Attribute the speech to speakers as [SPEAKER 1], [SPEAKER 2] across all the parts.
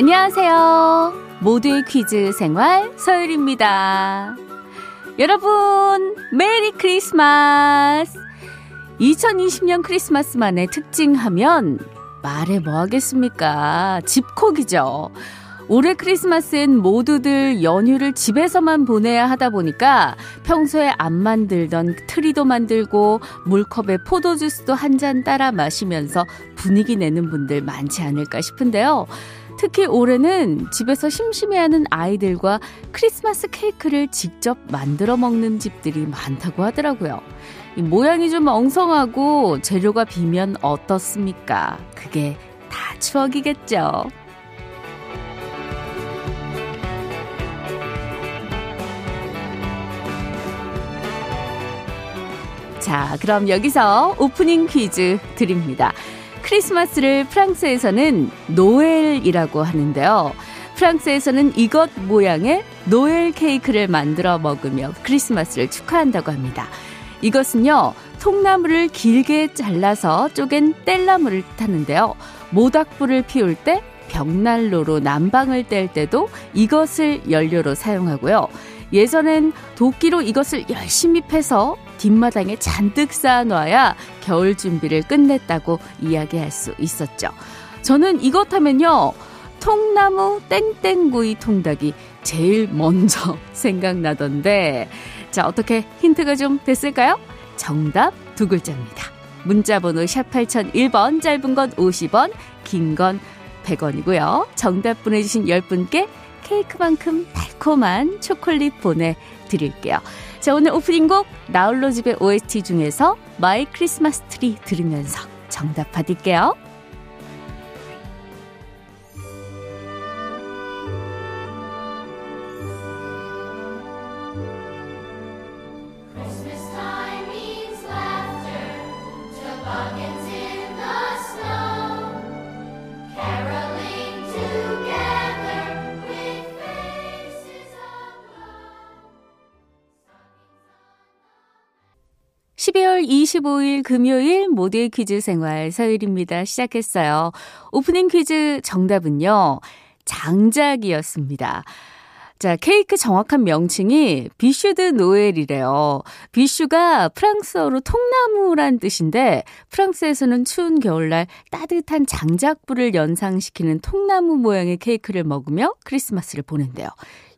[SPEAKER 1] 안녕하세요. 모두의 퀴즈 생활 서유리입니다. 여러분, Merry Christmas! 2020년 크리스마스만의 특징하면 말해 뭐 하겠습니까? 집콕이죠. 올해 크리스마스엔 모두들 연휴를 집에서만 보내야 하다 보니까 평소에 안 만들던 트리도 만들고 물컵에 포도주스도 한 잔 따라 마시면서 분위기 내는 분들 많지 않을까 싶은데요. 특히 올해는 집에서 심심해하는 아이들과 크리스마스 케이크를 직접 만들어 먹는 집들이 많다고 하더라고요. 모양이 좀 엉성하고 재료가 비면 어떻습니까? 그게 다 추억이겠죠. 자, 그럼 여기서 오프닝 퀴즈 드립니다. 크리스마스를 프랑스에서는 노엘이라고 하는데요. 프랑스에서는 이것 모양의 노엘 케이크를 만들어 먹으며 크리스마스를 축하한다고 합니다. 이것은요, 통나무를 길게 잘라서 쪼갠 뗄나무를 타는데요. 모닥불을 피울 때 벽난로로 난방을 뗄 때도 이것을 연료로 사용하고요. 예전엔 도끼로 이것을 열심히 패서 뒷마당에 잔뜩 쌓아놔야 겨울 준비를 끝냈다고 이야기할 수 있었죠. 저는 이것 하면요. 통나무 땡땡구이 통닭이 제일 먼저 생각나던데 자 어떻게 힌트가 좀 됐을까요? 정답 두 글자입니다. 문자번호 샵 8001번 짧은 건 50원 긴 건 100원이고요. 정답 보내주신 10분께 케이크만큼 달콤한 초콜릿 보내드릴게요. 자, 오늘 오프닝 곡 나홀로 집에 OST 중에서 My Christmas Tree 들으면서 정답 받을게요. 12월 25일 금요일 모두의 퀴즈 생활 서일입니다. 시작했어요. 오프닝 퀴즈 정답은요. 장작이었습니다. 자, 케이크 정확한 명칭이 비슈드 노엘이래요. 비슈가 프랑스어로 통나무란 뜻인데 프랑스에서는 추운 겨울날 따뜻한 장작불을 연상시키는 통나무 모양의 케이크를 먹으며 크리스마스를 보낸대요.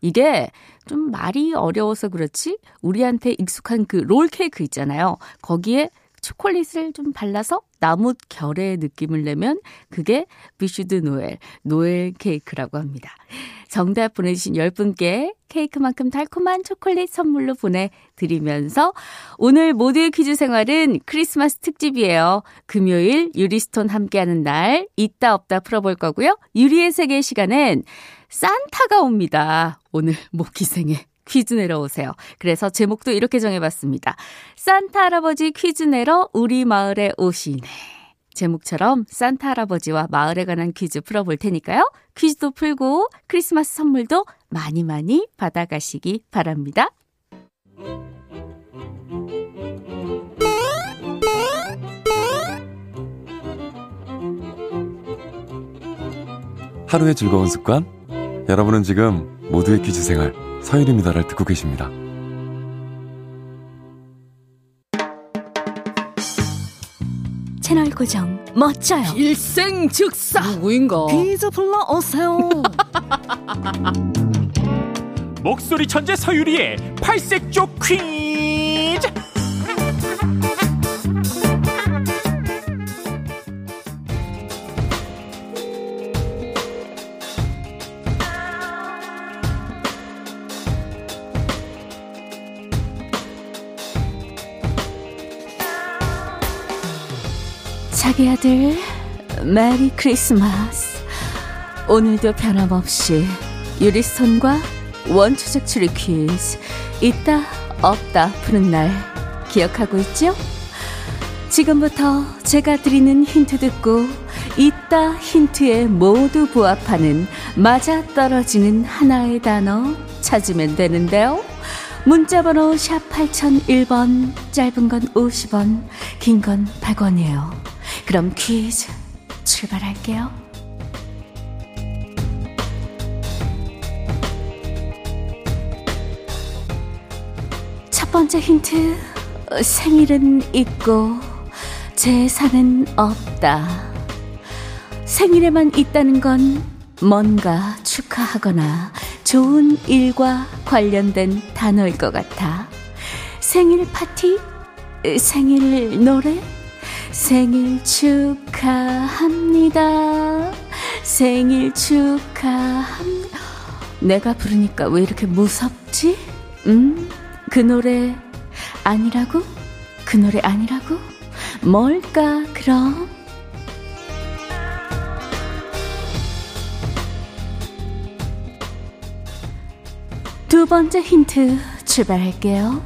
[SPEAKER 1] 이게 좀 말이 어려워서 그렇지 우리한테 익숙한 그 롤 케이크 있잖아요. 거기에 초콜릿을 좀 발라서 나무 결의 느낌을 내면 그게 bûche de Noël, Noël 케이크라고 합니다. 정답 보내주신 10분께 케이크만큼 달콤한 초콜릿 선물로 보내드리면서 오늘 모두의 퀴즈 생활은 크리스마스 특집이에요. 금요일 유리스톤 함께하는 날 있다 없다 풀어볼 거고요. 유리의 세계 시간엔 산타가 옵니다. 오늘 목기생에 퀴즈 내러 오세요. 그래서 제목도 이렇게 정해봤습니다. 산타 할아버지 퀴즈 내러 우리 마을에 오시네. 제목처럼 산타 할아버지와 마을에 관한 퀴즈 풀어볼 테니까요. 퀴즈도 풀고 크리스마스 선물도 많이 많이 받아가시기 바랍니다.
[SPEAKER 2] 하루의 즐거운 습관? 여러분은 지금 모두의 퀴즈 생활 서일입니다를 듣고 계십니다.
[SPEAKER 1] 채널 고정 멋져요.
[SPEAKER 3] 일생 즉사
[SPEAKER 1] 누구인가?
[SPEAKER 3] 퀴즈 불러오세요.
[SPEAKER 4] 목소리 천재 서유리의 팔색조 퀴
[SPEAKER 1] 자기 아들 메리 크리스마스 오늘도 변함없이 유리스톤과 원초적 추리 퀴즈 있다 없다 푸는 날 기억하고 있죠? 지금부터 제가 드리는 힌트 듣고 있다 힌트에 모두 부합하는 맞아 떨어지는 하나의 단어 찾으면 되는데요. 문자번호 샵 8001번 짧은 건 50원 긴 건 100원이에요. 그럼 퀴즈 출발할게요. 첫 번째 힌트, 생일은 있고 재산은 없다. 생일에만 있다는 건 뭔가 축하하거나 좋은 일과 관련된 단어일 것 같아. 생일 파티? 생일 노래? 생일 축하합니다. 생일 축하합니다. 내가 부르니까 왜 이렇게 무섭지? 음? 그 노래 아니라고? 그 노래 아니라고? 뭘까, 그럼? 두 번째 힌트 출발할게요.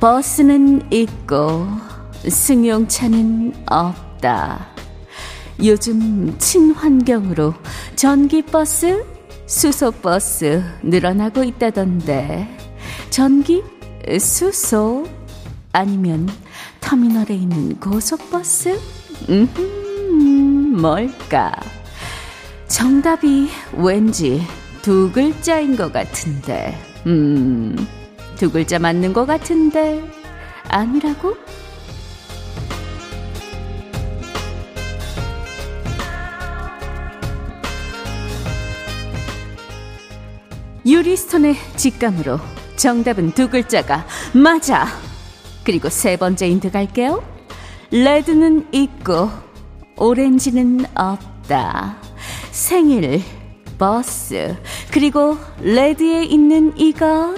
[SPEAKER 1] 버스는 있고 승용차는 없다. 요즘 친환경으로 전기버스, 수소버스 늘어나고 있다던데 전기, 수소 아니면 터미널에 있는 고속버스? 음, 뭘까? 정답이 왠지 두 글자인 것 같은데, 음, 두 글자 맞는 것 같은데, 아니라고? 유리스톤의 직감으로 정답은 두 글자가 맞아. 그리고 세 번째 힌트 갈게요. red는 있고 오렌지는 없다. 생일, 버스, 그리고 red에 있는 이것.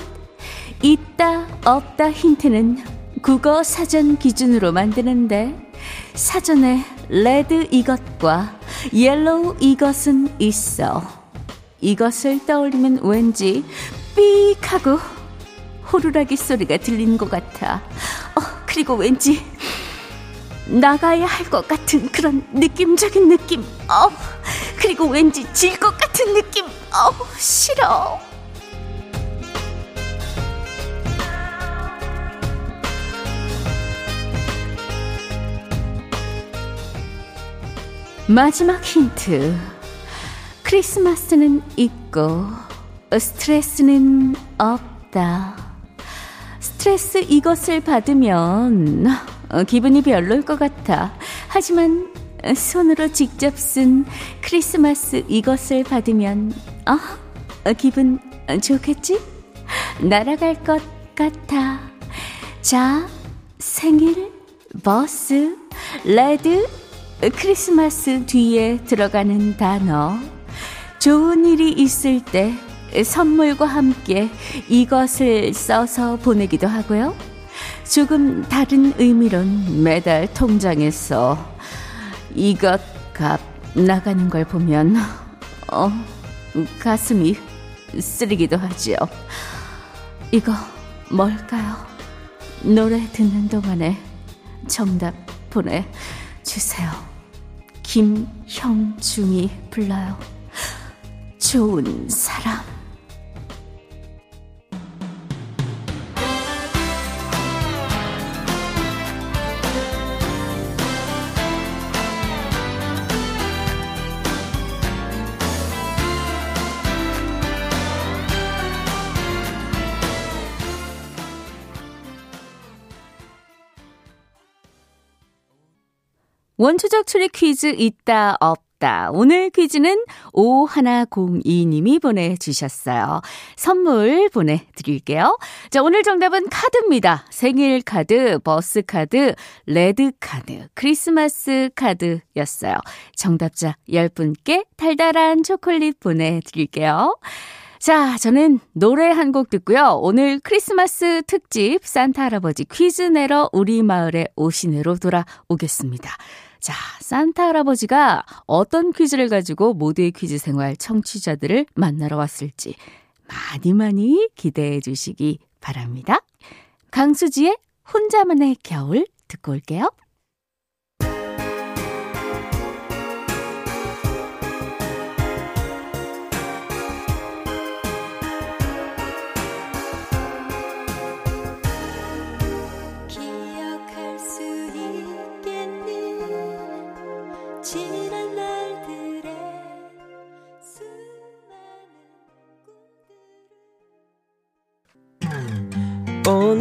[SPEAKER 1] 있다, 없다 힌트는 국어 사전 기준으로 만드는데 사전에 red 이것과 yellow 이것은 있어. 이것을 떠올리면 왠지 삑 하고 호루라기 소리가 들리는 것 같아. 어, 그리고 왠지 나가야 할 것 같은 그런 느낌적인 느낌. 어, 그리고 왠지 질 것 같은 느낌. 어, 싫어. 마지막 힌트. 크리스마스는 있고 스트레스는 없다. 스트레스 이것을 받으면 어, 기분이 별로일 것 같아. 하지만 손으로 직접 쓴 크리스마스 이것을 받으면 어, 어 기분 좋겠지? 날아갈 것 같아. 자, 생일, 버스, red, 크리스마스 뒤에 들어가는 단어. 좋은 일이 있을 때 선물과 함께 이것을 써서 보내기도 하고요. 조금 다른 의미론 매달 통장에서 이것 값 나가는 걸 보면 어 가슴이 쓰리기도 하지요. 이거 뭘까요? 노래 듣는 동안에 정답 보내주세요. 김형중이 불러요. 좋은 사람. 원초적 추리 퀴즈 있다 없다. 오늘 퀴즈는 5102님이 보내주셨어요. 선물 보내드릴게요. 자, 오늘 정답은 카드입니다. 생일 카드, 버스 카드, 레드 카드, 크리스마스 카드였어요. 정답자 10분께 달달한 초콜릿 보내드릴게요. 자, 저는 노래 한 곡 듣고요. 오늘 크리스마스 특집 산타 할아버지 퀴즈 내러 우리 마을에 오시네로 돌아오겠습니다. 자, 산타 할아버지가 어떤 퀴즈를 가지고 모두의 퀴즈 생활 청취자들을 만나러 왔을지 많이 많이 기대해 주시기 바랍니다. 강수지의 혼자만의 겨울 듣고 올게요.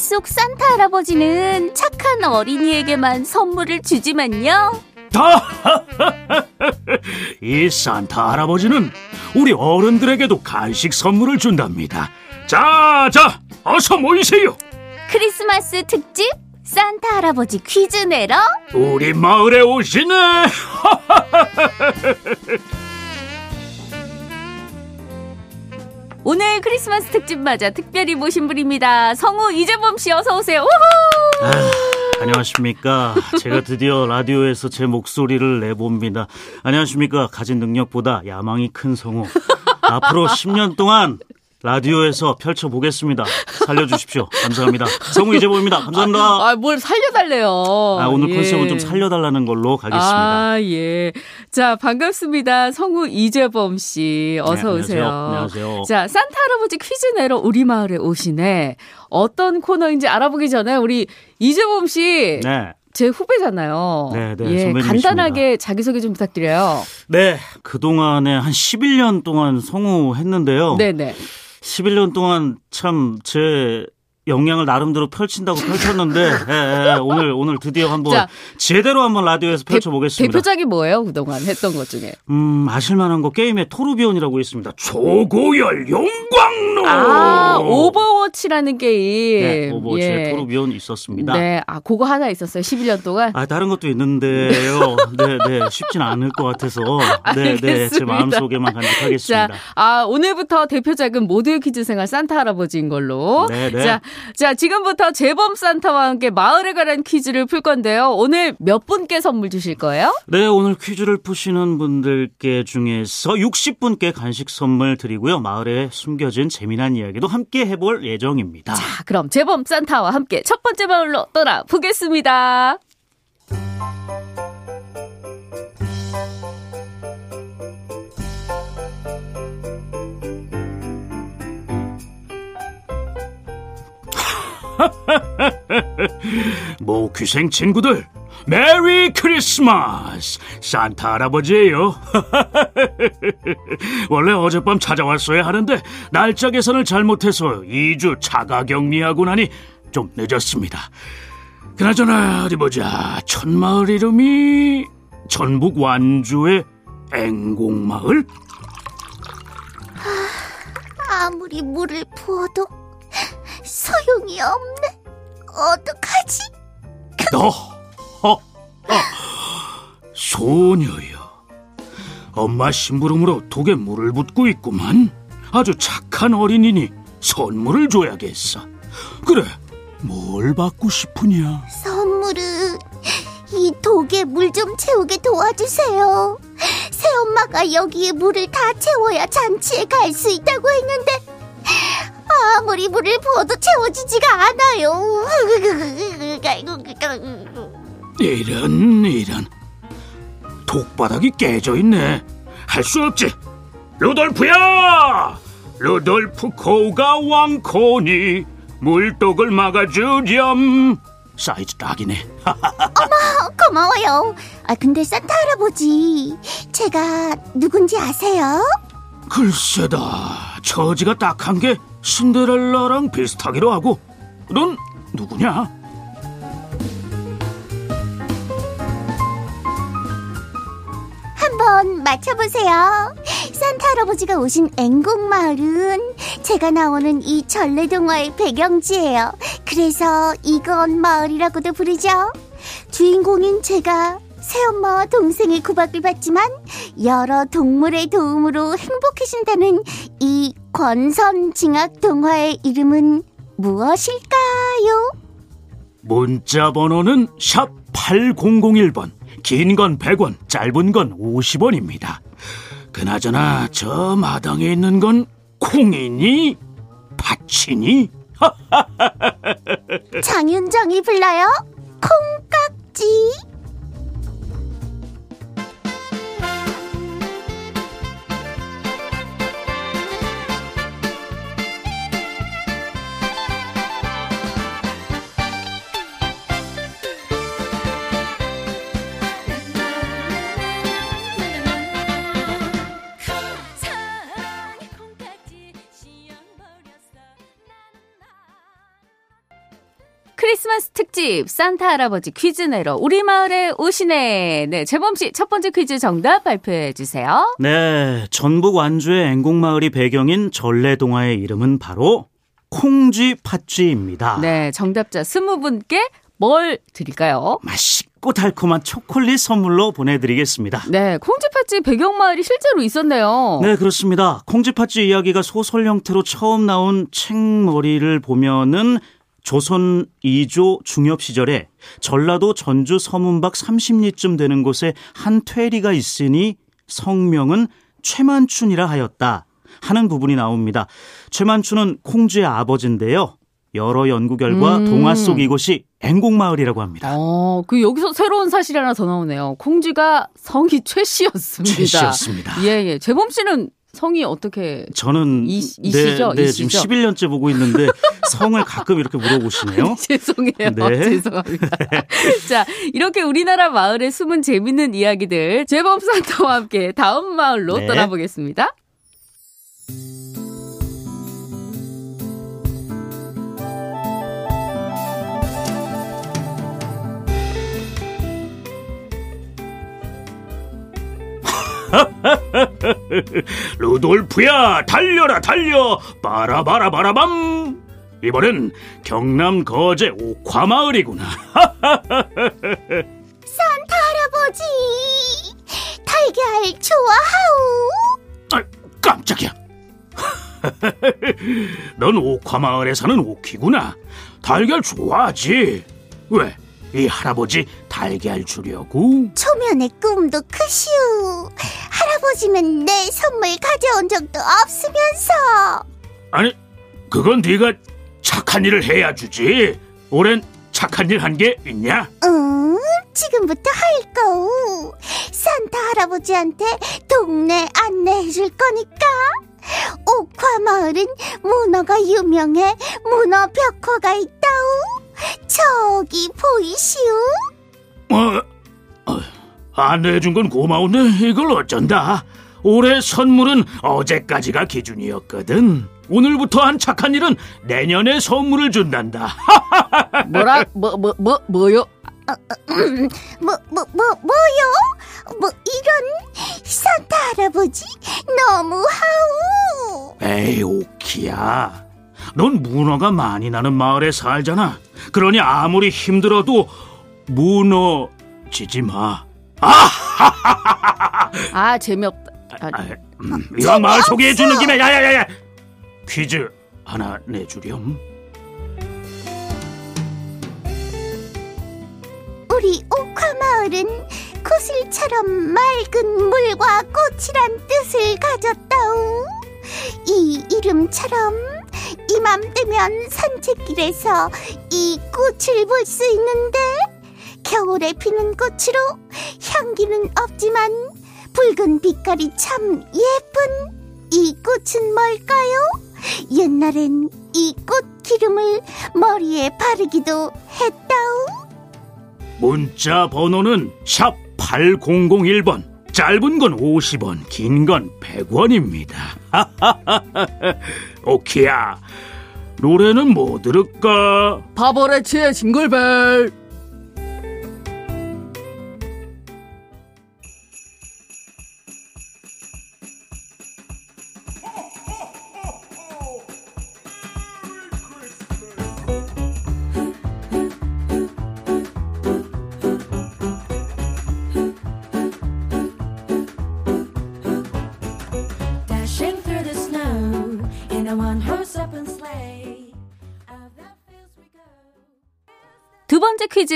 [SPEAKER 1] 속 산타 할아버지는 착한 어린이에게만 선물을 주지만요.
[SPEAKER 4] 이 산타 할아버지는 우리 어른들에게도 간식 선물을 준답니다. 자, 자, 어서 모이세요.
[SPEAKER 1] 크리스마스 특집 산타 할아버지 퀴즈 내러
[SPEAKER 4] 우리 마을에 오시네.
[SPEAKER 1] 오늘 크리스마스 특집 맞아 특별히 모신 분입니다. 성우 이재범 씨 어서 오세요. 우후!
[SPEAKER 5] 아, 안녕하십니까. 제가 드디어 라디오에서 제 목소리를 내봅니다. 안녕하십니까. 가진 능력보다 야망이 큰 성우. 앞으로 10년 동안 라디오에서 펼쳐보겠습니다. 살려주십시오. 감사합니다. 성우 이재범입니다. 감사합니다.
[SPEAKER 3] 아, 뭘 살려달래요.
[SPEAKER 5] 아, 오늘
[SPEAKER 3] 예.
[SPEAKER 5] 컨셉은 좀 살려달라는 걸로 가겠습니다.
[SPEAKER 3] 아, 예. 자, 반갑습니다. 성우 이재범 씨. 어서
[SPEAKER 5] 네, 안녕하세요.
[SPEAKER 3] 오세요.
[SPEAKER 5] 안녕하세요.
[SPEAKER 3] 자, 산타 할아버지 퀴즈 내러 우리 마을에 오시네. 어떤 코너인지 알아보기 전에 우리 이재범 씨.
[SPEAKER 5] 네.
[SPEAKER 3] 제 후배잖아요.
[SPEAKER 5] 네, 네,
[SPEAKER 3] 예. 간단하게 자기소개 좀 부탁드려요.
[SPEAKER 5] 네. 그동안에 한 11년 동안 성우 했는데요.
[SPEAKER 3] 네 네.
[SPEAKER 5] 11년 동안 참 제 역량을 나름대로 펼친다고 펼쳤는데 예, 예, 오늘 오늘 드디어 한번
[SPEAKER 3] 자,
[SPEAKER 5] 제대로 한번 라디오에서 펼쳐보겠습니다.
[SPEAKER 3] 대 표작이 뭐예요? 그동안 했던 것 중에.
[SPEAKER 5] 음 아실만한 거 게임에 토르비욘이라고 있습니다. 초고열 용광로.
[SPEAKER 3] 아, 오버워치라는 게임.
[SPEAKER 5] 네, 오버워치에
[SPEAKER 3] 예.
[SPEAKER 5] 토르비욘 있었습니다.
[SPEAKER 3] 네, 아, 그거 하나 있었어요. 11년 동안.
[SPEAKER 5] 아 다른 것도 있는데요. 네, 네 쉽진 않을 것 같아서 네, 네 제. 마음 속에만 간직하겠습니다.
[SPEAKER 3] 자, 아, 오늘부터 대표작은 모두의 퀴즈 생활 산타 할아버지인 걸로.
[SPEAKER 5] 네, 네.
[SPEAKER 3] 자, 자, 지금부터 재범 산타와 함께 마을에 관한 퀴즈를 풀 건데요. 오늘 몇 분께 선물 주실 거예요?
[SPEAKER 5] 네, 오늘 퀴즈를 푸시는 분들께 중에서 60분께 간식 선물 드리고요. 마을에 숨겨진 재미난 이야기도 함께 해볼 예정입니다.
[SPEAKER 3] 자, 그럼 재범 산타와 함께 첫 번째 마을로 떠나 보겠습니다.
[SPEAKER 4] 모 귀생 친구들, 메리 크리스마스! 산타 할아버지예요. 원래 어젯밤 찾아왔어야 하는데 날짜 계산을 잘못해서 2주 자가 격리하고 나니 좀 늦었습니다. 그나저나 어디 보자. 천마을 이름이 전북 완주의 앵곡마을?
[SPEAKER 6] 아무리 물을 부어도 소용이 없네. 어떡하지?
[SPEAKER 4] 너, 어, 어, 소녀여. 엄마 심부름으로 독에 물을 붓고 있구만. 아주 착한 어린이니 선물을 줘야겠어. 그래, 뭘 받고 싶으냐?
[SPEAKER 6] 선물은 이 독에 물 좀 채우게 도와주세요. 새엄마가 여기에 물을 다 채워야 잔치에 갈 수 있다고 했는데 아무리 물을 부어도 채워지지가 않아요.
[SPEAKER 4] 이런, 이런. 독바닥이 깨져 있네. 할 수 없지. 루돌프야! 루돌프 코가 왕코니 물독을 막아주렴. 사이즈 딱이네.
[SPEAKER 6] 고마워요. 아 근데 산타 할아버지 제가 누군지 아세요?
[SPEAKER 4] 글쎄다. 처지가 딱한 게 신데렐라랑 비슷하기도 하고. 넌 누구냐?
[SPEAKER 6] 한번 맞춰보세요. 산타 할아버지가 오신 앵곡 마을은 제가 나오는 이 전래 동화의 배경지예요. 그래서 이건 마을이라고도 부르죠. 주인공인 제가 새엄마와 동생의 구박을 받지만 여러 동물의 도움으로 행복해진다는 이 권선징악 동화의 이름은 무엇일까요?
[SPEAKER 4] 문자 번호는 샵 8001번. 긴 건 100원, 짧은 건 50원입니다. 그나저나 저 마당에 있는 건 콩이니? 팥이니?
[SPEAKER 6] 장윤정이 불러요. 콩깍지.
[SPEAKER 1] 특집 산타 할아버지 퀴즈 내러 우리 마을에 오시네. 네, 재범 씨 첫 번째 퀴즈 정답 발표해 주세요.
[SPEAKER 5] 네, 전북 완주의 앵곡마을이 배경인 전래동화의 이름은 바로 콩쥐 팥쥐입니다.
[SPEAKER 1] 네, 정답자 20분께 뭘 드릴까요?
[SPEAKER 5] 맛있고 달콤한 초콜릿 선물로 보내드리겠습니다.
[SPEAKER 1] 네, 콩쥐팥쥐 배경마을이 실제로 있었네요.
[SPEAKER 5] 네, 그렇습니다. 콩쥐팥쥐 이야기가 소설 형태로 처음 나온 책머리를 보면은 조선 2조 중엽 시절에 전라도 전주 서문박 30리쯤 되는 곳에 한 퇴리가 있으니 성명은 최만춘이라 하였다 하는 부분이 나옵니다. 최만춘은 콩쥐의 아버지인데요. 여러 연구 결과
[SPEAKER 1] 음.
[SPEAKER 5] 동화 속 이곳이 앵곡마을이라고 합니다.
[SPEAKER 1] 어, 그 여기서 새로운 사실이 하나 더 나오네요. 콩쥐가 성이 최 씨였습니다.
[SPEAKER 5] 최 씨였습니다.
[SPEAKER 1] 예, 예. 재범 씨는 성이 어떻게
[SPEAKER 5] 저는
[SPEAKER 1] 이- 이시죠?
[SPEAKER 5] 네, 네, 지금
[SPEAKER 1] 이시죠?
[SPEAKER 5] 11년째 보고 있는데 성을 가끔 이렇게 물어보시네요.
[SPEAKER 1] 죄송해요.
[SPEAKER 5] 네.
[SPEAKER 1] 죄송합니다. 자, 이렇게 우리나라 마을의 숨은 재밌는 이야기들 재범 산타와 함께 다음 마을로
[SPEAKER 5] 네.
[SPEAKER 1] 떠나보겠습니다.
[SPEAKER 4] 루돌프야 달려라 달려. 바라바라바라밤. 이번엔 경남 거제 옥화마을이구나.
[SPEAKER 6] 할아버지 달걀 좋아하우
[SPEAKER 4] 아, 깜짝이야. 넌 옥화마을에 사는 오키구나. 달걀 좋아하지. 왜? 이 할아버지 달걀 주려고?
[SPEAKER 6] 초면의 꿈도 크시우 할아버지는 내 선물 가져온 적도 없으면서.
[SPEAKER 4] 아니 그건 네가 착한 일을 해야 주지. 올해는 착한 일 한 게 있냐?
[SPEAKER 6] 응 지금부터 할 거우 산타 할아버지한테 동네 안내해 줄 거니까. 옥화 마을은 문어가 유명해 문어 벽화가 있다우 저기 보이시우
[SPEAKER 4] 어, 어, 안내해준 건 고마운데 이걸 어쩐다. 올해 선물은 어제까지가 기준이었거든. 오늘부터 한 착한 일은 내년에 선물을 준단다.
[SPEAKER 1] 뭐라 뭐 뭐 뭐 뭐, 요
[SPEAKER 6] 뭐, 뭐, 뭐, 뭐요? 뭐, 이런, 산타 할아버지, 너무 하우!
[SPEAKER 4] 에이 오키야. 넌 문어가 많이 나는 마을에 살잖아. 그러니 아무리 힘들어도 무너지지 마.
[SPEAKER 1] 아, 재미없다. 아,
[SPEAKER 4] 아, 음, 이왕 마을 소개해주는 김에 야야야야 퀴즈 하나 내주렴.
[SPEAKER 6] 우리 옥화 마을은 구슬처럼 맑은 물과 꽃이란 뜻을 가졌다우. 이 이름처럼 이맘때면 산책길에서 이 꽃을 볼 수 있는데 겨울에 피는 꽃으로 향기는 없지만 붉은 빛깔이 참 예쁜 이 꽃은 뭘까요? 옛날엔 이 꽃 기름을 머리에 바르기도 했다우.
[SPEAKER 4] 문자 번호는 샵 8001번. 짧은 건 50원, 긴 건 100원입니다. 오키야, 노래는 뭐 들을까?
[SPEAKER 1] 바버레치의 징글벨.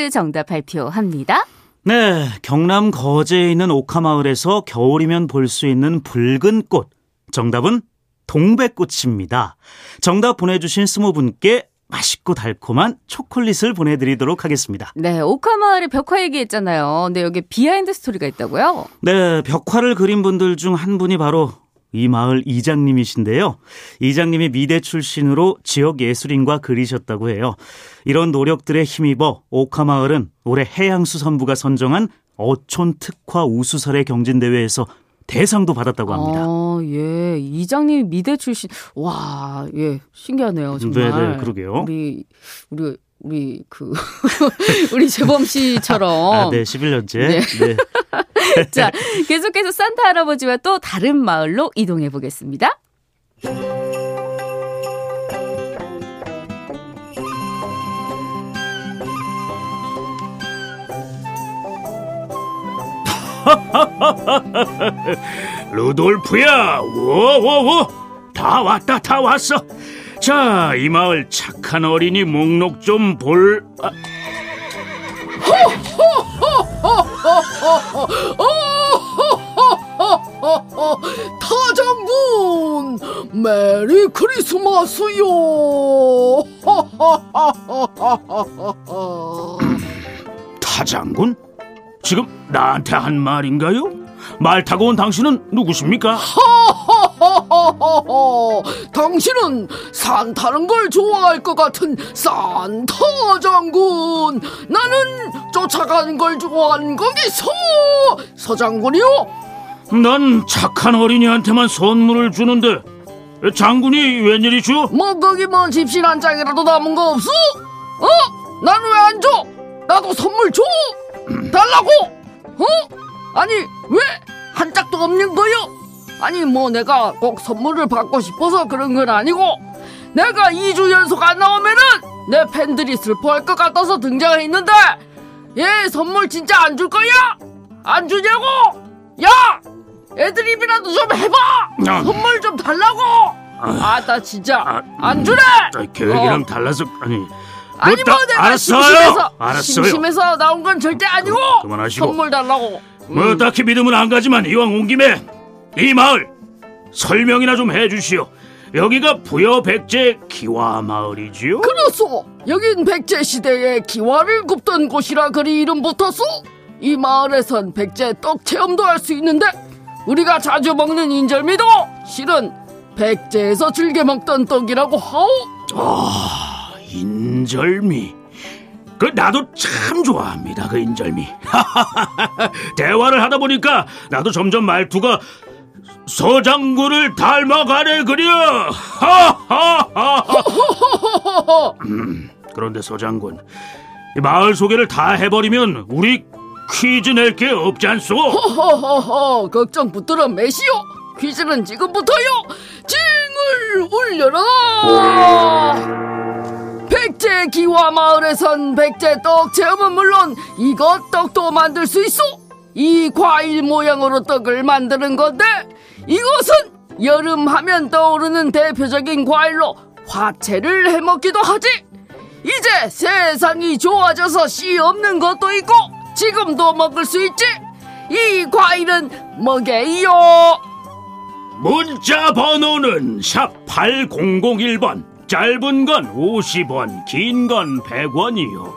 [SPEAKER 1] 퀴즈 정답 발표합니다.
[SPEAKER 5] 네, 경남 거제에 있는 옥화마을에서 겨울이면 볼 수 있는 붉은 꽃. 정답은 동백꽃입니다. 정답 보내주신 스무 분께 맛있고 달콤한 초콜릿을 보내드리도록 하겠습니다.
[SPEAKER 1] 네, 옥화마을의 벽화 얘기했잖아요. 근데 여기 behind story가 있다고요?
[SPEAKER 5] 네, 벽화를 그린 분들 중 한 분이 바로 이 마을 이장님이신데요. 이장님이 미대 출신으로 지역 예술인과 그리셨다고 해요. 이런 노력들에 힘입어 오카마을은 올해 해양수산부가 선정한 어촌 특화 우수설의 경진대회에서 대상도 받았다고 합니다.
[SPEAKER 1] 아, 예. 이장님이 미대 출신. 와, 예. 신기하네요, 정말.
[SPEAKER 5] 네 네, 그러게요.
[SPEAKER 1] 우리, 우리, 우리, 그, 우리 재범 씨처럼.
[SPEAKER 5] 아, 네, 11년째.
[SPEAKER 1] 네.
[SPEAKER 5] 네.
[SPEAKER 1] 자, 계속해서 산타 할아버지와 또 다른 마을로 이동해 보겠습니다.
[SPEAKER 4] 루돌프야, 워워워, 다 왔다, 다 왔어. 자, 이 마을 착한 어린이 목록 좀 볼. 아,
[SPEAKER 7] 타장군 메리 크리스마스요.
[SPEAKER 4] 타장군? 지금 나한테 한 말인가요? 말 타고 온 당신은 누구십니까?
[SPEAKER 7] 당신은 산 타는 걸 좋아할 것 같은 산타 장군. 나는 쫓아가는 걸 좋아하는 거기서 서장군이요.
[SPEAKER 4] 난 착한 어린이한테만 선물을 주는데 장군이 웬일이죠?
[SPEAKER 7] 뭐 거기 뭐 집신 한 장이라도 남은 거 없어? 어? 나는 왜안 줘? 나도 선물 줘. 달라고. 어? 아니 왜 한 짝도 없는 거요? 아니 뭐 내가 꼭 선물을 받고 싶어서 그런 건 아니고 내가 2주 연속 안 나오면은 내 팬들이 슬퍼할 것 같아서 등장했는데 얘 선물 진짜 안 줄 거야? 안 주냐고? 야! 애드립이라도 좀 해봐!
[SPEAKER 4] 야.
[SPEAKER 7] 선물 좀 달라고! 아, 나 진짜
[SPEAKER 4] 아,
[SPEAKER 7] 안 주래!
[SPEAKER 4] 아, 계획이랑
[SPEAKER 7] 어.
[SPEAKER 4] 달라서 아니
[SPEAKER 7] 아니 뭐
[SPEAKER 4] 다-
[SPEAKER 7] 내가
[SPEAKER 4] 알았어요.
[SPEAKER 7] 심심해서
[SPEAKER 4] 알았어요.
[SPEAKER 7] 심심해서 나온 건 절대 아니고
[SPEAKER 4] 그만하시고.
[SPEAKER 7] 선물 달라고
[SPEAKER 4] 뭐 딱히 믿음은 안 가지만 이왕 온 김에 이 마을 설명이나 좀 해주시오. 여기가 부여 백제 기와 마을이지요?
[SPEAKER 7] 그렇소 여긴 백제 시대에 기와를 굽던 곳이라 그리 이름 붙었소 이 마을에선 백제 떡 체험도 할 수 있는데 우리가 자주 먹는 인절미도 실은 백제에서 즐겨 먹던 떡이라고 하오
[SPEAKER 4] 인절미. 그 나도 참 좋아합니다. 그 인절미. 대화를 하다 보니까 나도 점점 말투가 서장군을 닮아가네 그려. 음, 그런데 서장군, 이 마을 소개를 다 해버리면 우리 퀴즈 낼 게 없지 않소?
[SPEAKER 7] 허허허 걱정 붙들어 매시오. 퀴즈는 지금부터요. 징을 울려라! 백제 기와 마을에선 백제 떡 체험은 물론 이것 떡도 만들 수 있어 이 과일 모양으로 떡을 만드는 건데 이것은 여름 하면 떠오르는 대표적인 과일로 화채를 해먹기도 하지. 이제 세상이 좋아져서 씨 없는 것도 있고 지금도 먹을 수 있지. 이 과일은 뭐게요?
[SPEAKER 4] 문자 번호는 샵 8001번. 짧은 건 50원 긴 건 100원이요.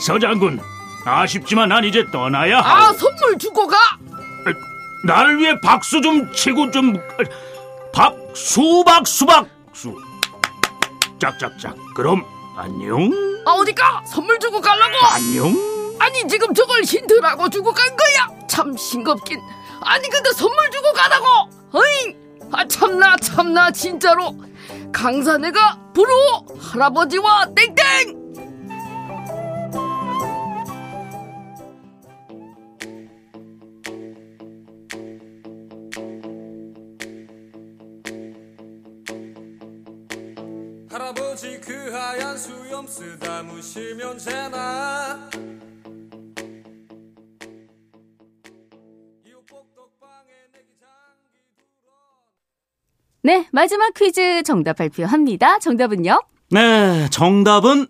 [SPEAKER 4] 서장군 아쉽지만 난 이제 떠나야
[SPEAKER 7] 아 선물 주고 가
[SPEAKER 4] 나를 위해 박수 좀 치고 좀 밥 수박 수박. 수. 짝짝짝. 그럼 안녕.
[SPEAKER 7] 아 어디가? 선물 주고 가려고?
[SPEAKER 4] 안녕.
[SPEAKER 7] 아니 지금 저걸 힌트라고 주고 간 거야? 참 싱겁긴. 아니 근데 선물 주고 가라고? 어잉? 아 참나 참나 진짜로. 강사네가 부러워 할아버지와 땡땡
[SPEAKER 8] 수염 쓰다 무시면 들어
[SPEAKER 1] 네, 마지막 퀴즈 정답 발표합니다. 정답은요?
[SPEAKER 5] 네, 정답은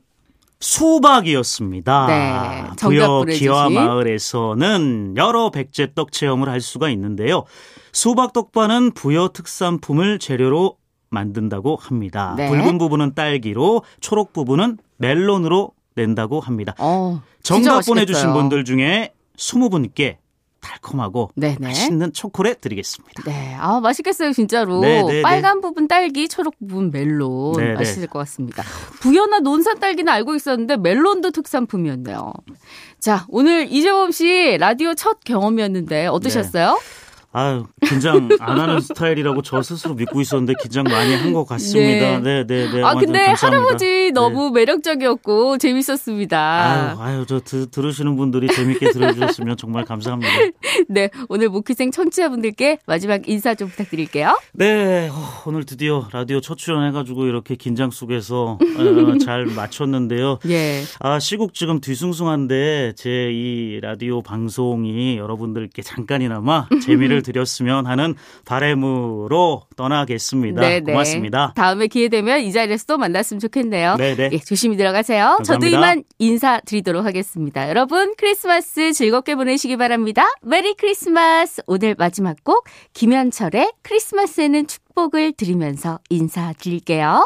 [SPEAKER 5] 수박이었습니다.
[SPEAKER 1] 네,
[SPEAKER 5] 부여. 기와 마을에서는 여러 백제떡 체험을 할 수가 있는데요. 수박 떡반은 부여 특산품을 재료로
[SPEAKER 4] 만든다고 합니다.
[SPEAKER 1] 네.
[SPEAKER 4] 붉은 부분은 딸기로, 초록 부분은 멜론으로 낸다고 합니다.
[SPEAKER 1] 어,
[SPEAKER 4] 정답. 보내주신 분들 중에 20분께 달콤하고
[SPEAKER 1] 네네.
[SPEAKER 4] 맛있는 초콜릿 드리겠습니다.
[SPEAKER 1] 네, 아 맛있겠어요 진짜로.
[SPEAKER 4] 네, 네, 네.
[SPEAKER 1] 빨간 부분 딸기, 초록 부분 멜론
[SPEAKER 4] 네, 네.
[SPEAKER 1] 맛있을 것 같습니다. 부연나 논산 딸기는 알고 있었는데 멜론도 특산품이었네요. 자, 오늘 이재범 씨 라디오 첫 경험이었는데 어떠셨어요?
[SPEAKER 4] 아유, 긴장 안 하는 스타일이라고 저 스스로 믿고 있었는데 긴장 많이 한 것 같습니다. 네, 네, 네.
[SPEAKER 1] 아
[SPEAKER 4] 완전
[SPEAKER 1] 근데
[SPEAKER 4] 감사합니다.
[SPEAKER 1] 할아버지 너무 매력적이었고 재밌었습니다.
[SPEAKER 4] 아유, 아유, 저 드, 들으시는 분들이 재밌게 들어주셨으면 정말 감사합니다.
[SPEAKER 1] 네, 오늘 모키생 청취자분들께 마지막 인사 좀 부탁드릴게요.
[SPEAKER 4] 네, 어, 오늘 드디어 라디오 첫 출연해가지고 이렇게 긴장 속에서 어, 잘 마쳤는데요.
[SPEAKER 1] 예.
[SPEAKER 4] 아, 시국 지금 뒤숭숭한데 제 이 라디오 방송이 여러분들께 잠깐이나마 재미를 드렸으면 하는 바램으로 떠나겠습니다.
[SPEAKER 1] 네, 네.
[SPEAKER 4] 고맙습니다.
[SPEAKER 1] 다음에 기회 되면 이 자리에서 또 만났으면 좋겠네요.
[SPEAKER 4] 네, 네.
[SPEAKER 1] 예, 조심히 들어가세요. 저도
[SPEAKER 4] 감사합니다.
[SPEAKER 1] 이만 인사드리도록 하겠습니다. 여러분 크리스마스 즐겁게 보내시기 바랍니다. 메리 크리스마스. 오늘 마지막 곡 김현철의 크리스마스에는 축복을 드리면서 인사드릴게요.